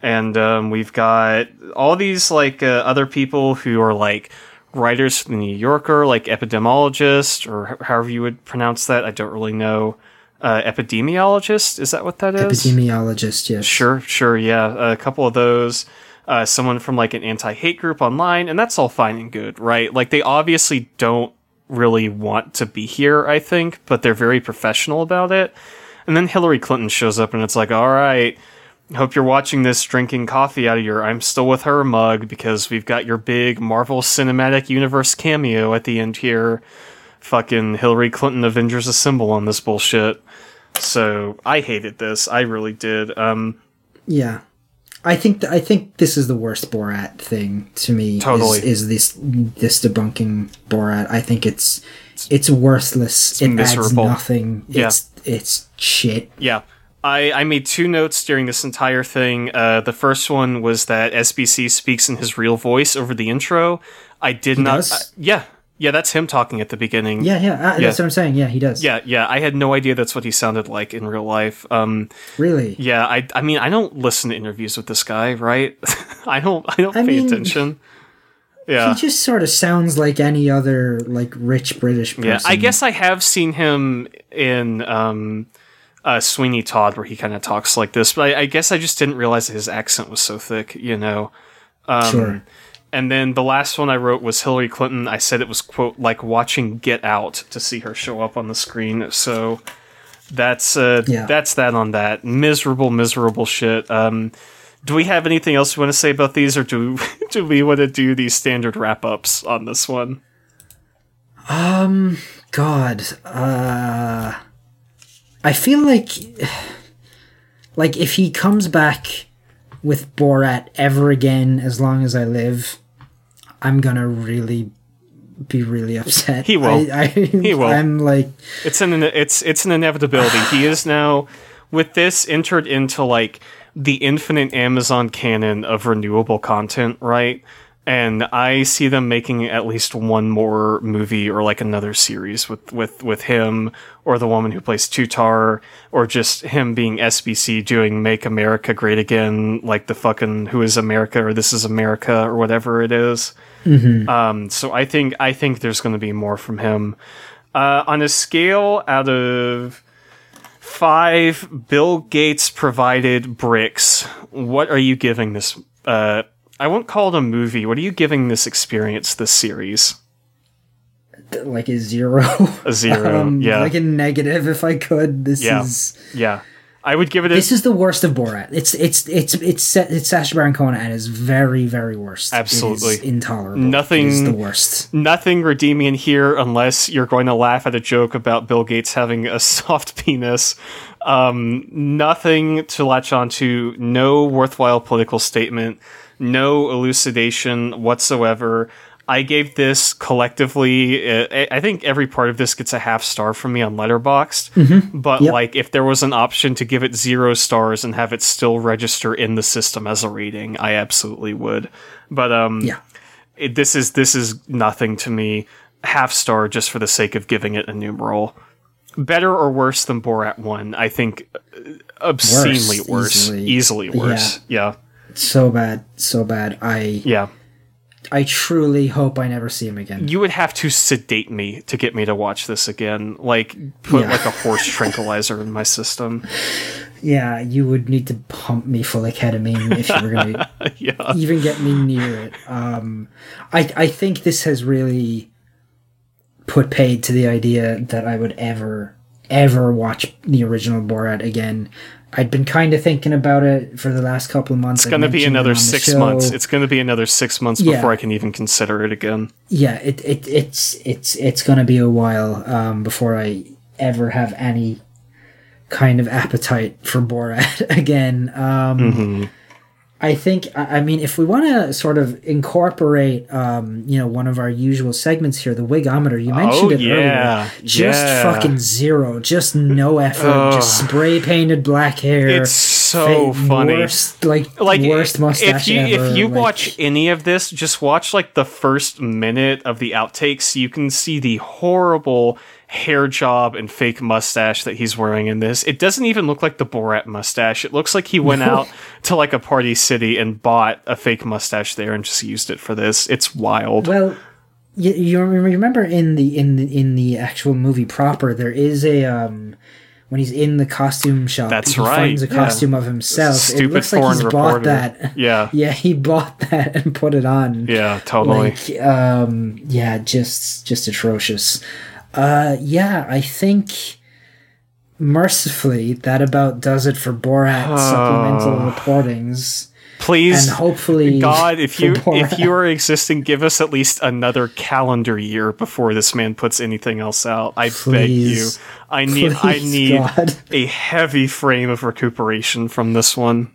and um, we've got all these like uh, other people who are like writers for the New Yorker, like epidemiologist or however you would pronounce that. I don't really know. Uh, epidemiologist is that what that is? epidemiologist. Yes. Sure, sure, yeah. A couple of those. Uh, someone from like an anti hate group online, and that's all fine and good, right? Like they obviously don't really want to be here, I think, but they're very professional about it. And then Hillary Clinton shows up, and it's like, all right, hope you're watching this drinking coffee out of your I'm still with her mug because we've got your big Marvel Cinematic Universe cameo at the end here. Fucking Hillary Clinton Avengers Assemble on this bullshit. So I hated this. I really did. Um, Yeah. I think th- I think this is the worst Borat thing to me. Totally. is, is this this debunking Borat? I think it's it's worthless. it miserable. adds nothing. Yeah. It's it's shit. Yeah. I, I made two notes during this entire thing. Uh, the first one was that SBC speaks in his real voice over the intro. I did not. does? uh, yeah. Yeah, that's him talking at the beginning. Yeah, yeah, uh, that's what I'm saying. Yeah, he does. Yeah, yeah. I had no idea that's what he sounded like in real life. Um, really. yeah, I, I mean, I don't listen to interviews with this guy, right? I don't, I don't I pay mean, attention. Yeah, He just sort of sounds like any other like rich British person. yeah. I guess I have seen him in um, uh, Sweeney Todd, where he kind of talks like this, but I, I guess I just didn't realize that his accent was so thick. You know. Um, sure. And then the last one I wrote was Hillary Clinton. I said it was quote like watching Get Out to see her show up on the screen. So that's uh, Yeah. that's that on that miserable, miserable shit. Um, do we have anything else we want to say about these, or do do we want to do these standard wrap ups on this one? Um, God, uh, I feel like, like if he comes back with Borat ever again, as long as I live, I'm gonna really be really upset. He will. I, I, He will. I'm like, It's an it's it's an inevitability. he is now with this entered into like the infinite Amazon canon of renewable content, right? And I see them making at least one more movie or like another series with with with him or the woman who plays Tutar or just him being SBC doing Make America Great Again, like the fucking Who is America or This is America or whatever it is. Um, so I think I think there's going to be more from him. Uh, on a scale out of five Bill Gates provided bricks, what are you giving this? Uh, I won't call it a movie. What are you giving this experience, this series? like a zero. A zero. um, yeah. Like a negative, if I could. This Yeah. is yeah. I would give it a. this is the worst of Borat. It's it's it's it's it's Sacha Baron Cohen at his very very worst. Absolutely. intolerable. Nothing- is the worst. nothing redeeming here unless you're going to laugh at a joke about Bill Gates having a soft penis. Um, nothing to latch onto, no worthwhile political statement, no elucidation whatsoever. I gave this collectively. Uh, I- think every part of this gets a half star from me on Letterboxd. But Yep. like, if there was an option to give it zero stars and have it still register in the system as a rating, I absolutely would. But um, Yeah. it, this is this is nothing to me. Half star just for the sake of giving it a numeral. Better or worse than Borat One? I think uh, obscenely Worse, worse, easily. easily, worse. Yeah, So bad, so bad. I yeah. I truly hope I never see him again. You would have to sedate me to get me to watch this again. Like put Yeah. like a horse tranquilizer in my system. Yeah, you would need to pump me full of ketamine if you were going to yeah, even get me near it. Um, I I think this has really put paid to the idea that I would ever ever watch the original Borat again. I'd been kind of thinking about it for the last couple of months. it's gonna be another six months. It's gonna be another six months Yeah. before I can even consider it again. yeah, it, it it's it's it's gonna be a while um, before I ever have any kind of appetite for Borat again. Um, Mm-hmm. I think I mean if we want to sort of incorporate um, you know one of our usual segments here, the wigometer. You mentioned Oh, it yeah. earlier. Just Yeah. fucking zero. Just no effort. just spray painted black hair. It's so funny. Worst, like, like worst mustache if you ever. if you like- watch any of this just watch like the first minute of the outtakes you can see the horrible hair job and fake mustache that he's wearing in this it doesn't even look like the borat mustache it looks like he went out to like a party city and bought a fake mustache there and just used it for this it's wild Well, you, you remember in the in the, in the actual movie proper, there is a um when he's in the costume shop. That's he right, Finds a yeah. costume of himself. Stupid it looks like foreign he's reporter. bought that. Yeah. yeah, he bought that and put it on. yeah totally Like, um, yeah, just just atrocious. Uh, yeah, I think mercifully that about does it for Borat supplemental reportings, please and hopefully, God, if you Borat- if you are existing, give us at least another calendar year before this man puts anything else out. I beg you. I need I need God. a heavy frame of recuperation from this one.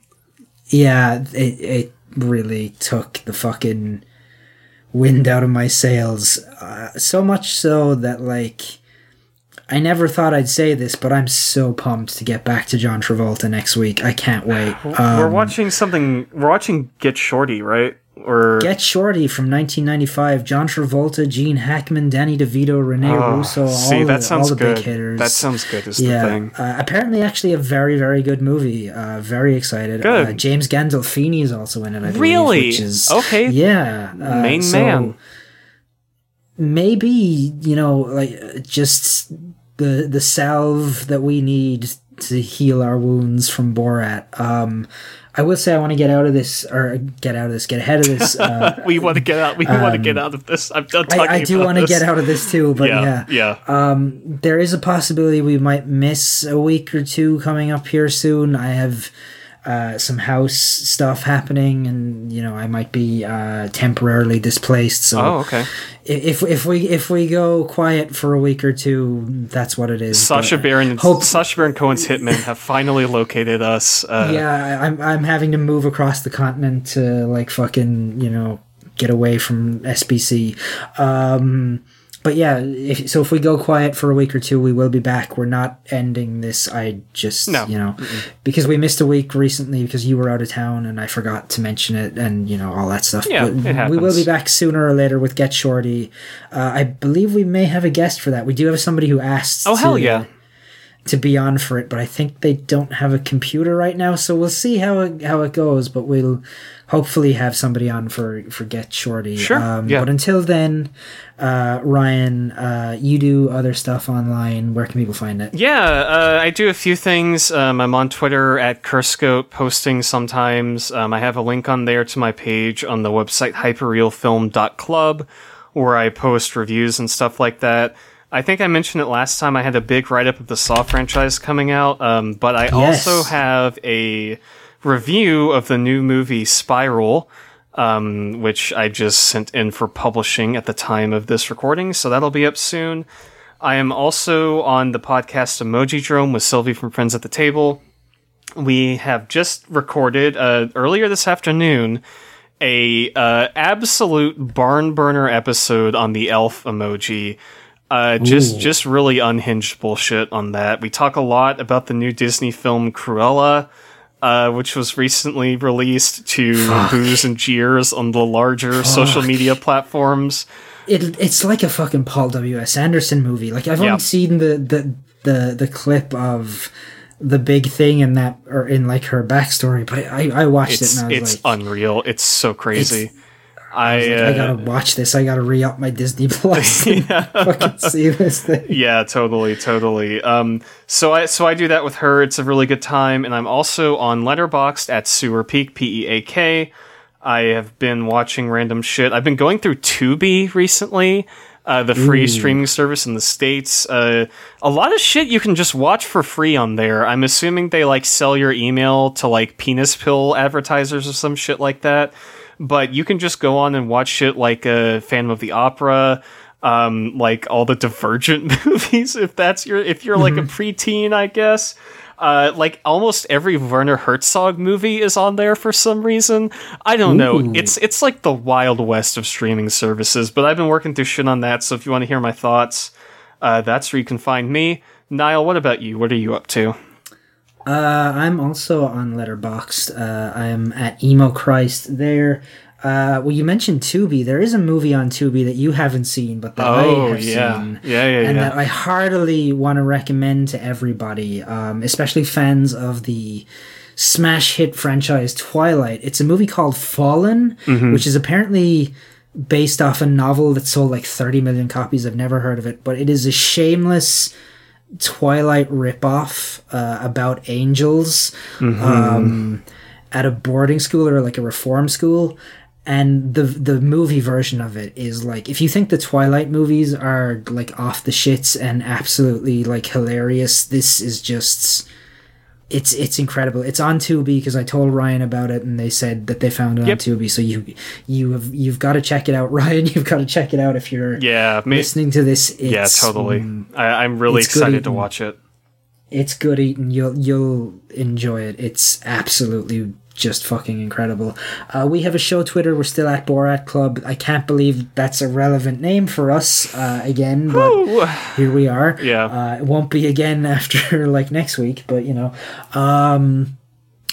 Yeah, it it really took the fucking wind out of my sails. Uh, so much so that like I never thought I'd say this, but I'm so pumped to get back to John Travolta next week. I can't wait. we're Um, watching something. We're watching Get Shorty, right? Or Get Shorty from 1995. John Travolta, Gene Hackman, Danny DeVito, Rene Oh, Russo. All see, the, sounds all the good. big hitters. That sounds good. Is the yeah, thing. uh, apparently, actually, a very, very good movie. Uh, very excited. Good. Uh, James Gandolfini is also in it. I believe, Really? Which is Okay. Yeah, uh, Main so man. Maybe you know, like uh, just the the salve that we need to heal our wounds from Borat. Um, I will say I want to get out of this, or get out of this, get ahead of this. Uh, We want to get out. We want to get out of this. I'm done talking I, I do want to get out of this too, but yeah, Yeah, yeah. there is a possibility we might miss a week or two coming up here soon. I have uh, some house stuff happening, and you know I might be uh, temporarily displaced. So oh, okay. if if we if we go quiet for a week or two, that's what it is. Sacha But Baron, hope- Sacha Baron Cohen's hitmen have finally located us. Uh, yeah, I'm I'm having to move across the continent to like fucking you know get away from SBC. Um, but yeah, if, so if we go quiet for a week or two, we will be back. We're not ending this. I just No. you know because we missed a week recently because you were out of town and I forgot to mention it and you know all that stuff. Yeah, But it we will be back sooner or later with Get Shorty. Uh, I believe we may have a guest for that. We do have somebody who asked. Oh hell yeah! to be on for it, but I think they don't have a computer right now, so we'll see how it how it goes. But we'll hopefully have somebody on for for Get Shorty. Sure, Um, yeah. But until then, uh, Ryan, uh, you do other stuff online. Where can people find it? Yeah, uh, I do a few things. Um, I'm on Twitter at Curscope, posting sometimes. Um, I have a link on there to my page on the website hyperrealfilm.club, where I post reviews and stuff like that. I think I mentioned it last time. I had a big write up of the Saw franchise coming out, um, but I Yes. also have a review of the new movie Spiral, um, which I just sent in for publishing at the time of this recording, so that'll be up soon. I am also on the podcast Emoji Drome with Sylvie from Friends at the Table. We have just recorded uh, earlier this afternoon a uh, absolute barn burner episode on the elf emoji. Uh, just just really unhinged bullshit on that. We talk a lot about the new Disney film Cruella, uh, which was recently released to boos and jeers on the larger social media platforms. It it's like a fucking Paul W S Anderson movie. Like I've Yeah. only seen the the the the clip of the big thing in that or in like her backstory, but I I watched It's it and I was it's like. unreal. It's so crazy. I, I uh, gotta watch this. I gotta re up my Disney Plus. and fucking see this thing. yeah, totally, totally. Um, so I so I do that with her. It's a really good time, and I'm also on Letterboxd at Sewer Peak P E A K. I have been watching random shit. I've been going through Tubi recently, uh, the free streaming service in the states. Uh, a lot of shit you can just watch for free on there. I'm assuming they like sell your email to like penis pill advertisers or some shit like that. But you can just go on and watch shit like uh, Phantom of the Opera, um, like all the Divergent movies. If that's your, if you're like a preteen, I guess. Uh, like almost every Werner Herzog movie is on there for some reason. I don't know. It's it's like the wild west of streaming services. But I've been working through shit on that. So if you want to hear my thoughts, uh, that's where you can find me. Niall, what about you? What are you up to? Uh, I'm also on Letterboxd. Uh, I'm at emo Christ there. Uh, well, you mentioned Tubi. There is a movie on Tubi that you haven't seen, but that I Oh, have yeah. seen. Yeah, yeah, and yeah. that I heartily want to recommend to everybody, um, especially fans of the smash hit franchise Twilight. It's a movie called Fallen, Mm-hmm. which is apparently based off a novel that sold like 30 million copies. I've never heard of it, but it is a shameless Twilight ripoff uh, about angels um, at a boarding school or like a reform school. And the the movie version of it is like if you think the Twilight movies are like off the shits and absolutely like hilarious, this is just it's it's incredible. It's on Tubi because I told Ryan about it and they said that they found it Yep. on Tubi. So you you have you've got to check it out, Ryan. You've got to check it out if you're Yeah, me, listening to this. Yeah, totally. mm, I, I'm really excited to watch it. it's good eating. You'll you'll enjoy it. It's absolutely just fucking incredible. Uh, we have a show Twitter. We're still at Borat Club. I can't believe that's a relevant name for us uh, again, but Ooh. here we are. Yeah. Uh, it won't be again after like next week, but you know. Um,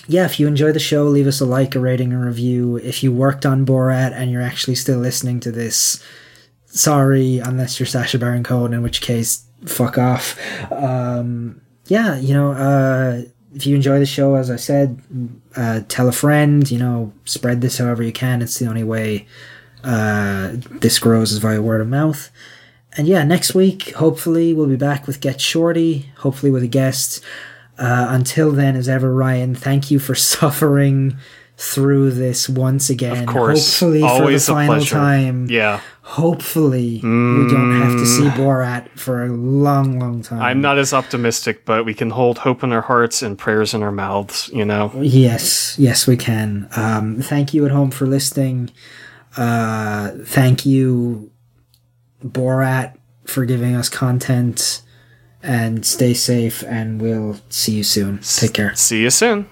yeah, if you enjoy the show, leave us a like, a rating, a review. If you worked on Borat and you're actually still listening to this, sorry, unless you're Sacha Baron Cohen, in which case, fuck off. Um, yeah, you know, uh, if you enjoy the show, as I said, uh, tell a friend, you know, spread this however you can. It's the only way uh, this grows is via word of mouth. And yeah, next week, hopefully, we'll be back with Get Shorty, hopefully with a guest. Uh, until then, as ever, Ryan, thank you for suffering through this once again. Of course. Hopefully, Always for a the final pleasure. time. Yeah. Hopefully, we don't have to see Borat for a long, long time. I'm not as optimistic, but we can hold hope in our hearts and prayers in our mouths, you know? Yes, yes, we can. Um, thank you at home for listening. Uh, thank you, Borat, for giving us content. And stay safe, and we'll see you soon. Take care. See you soon.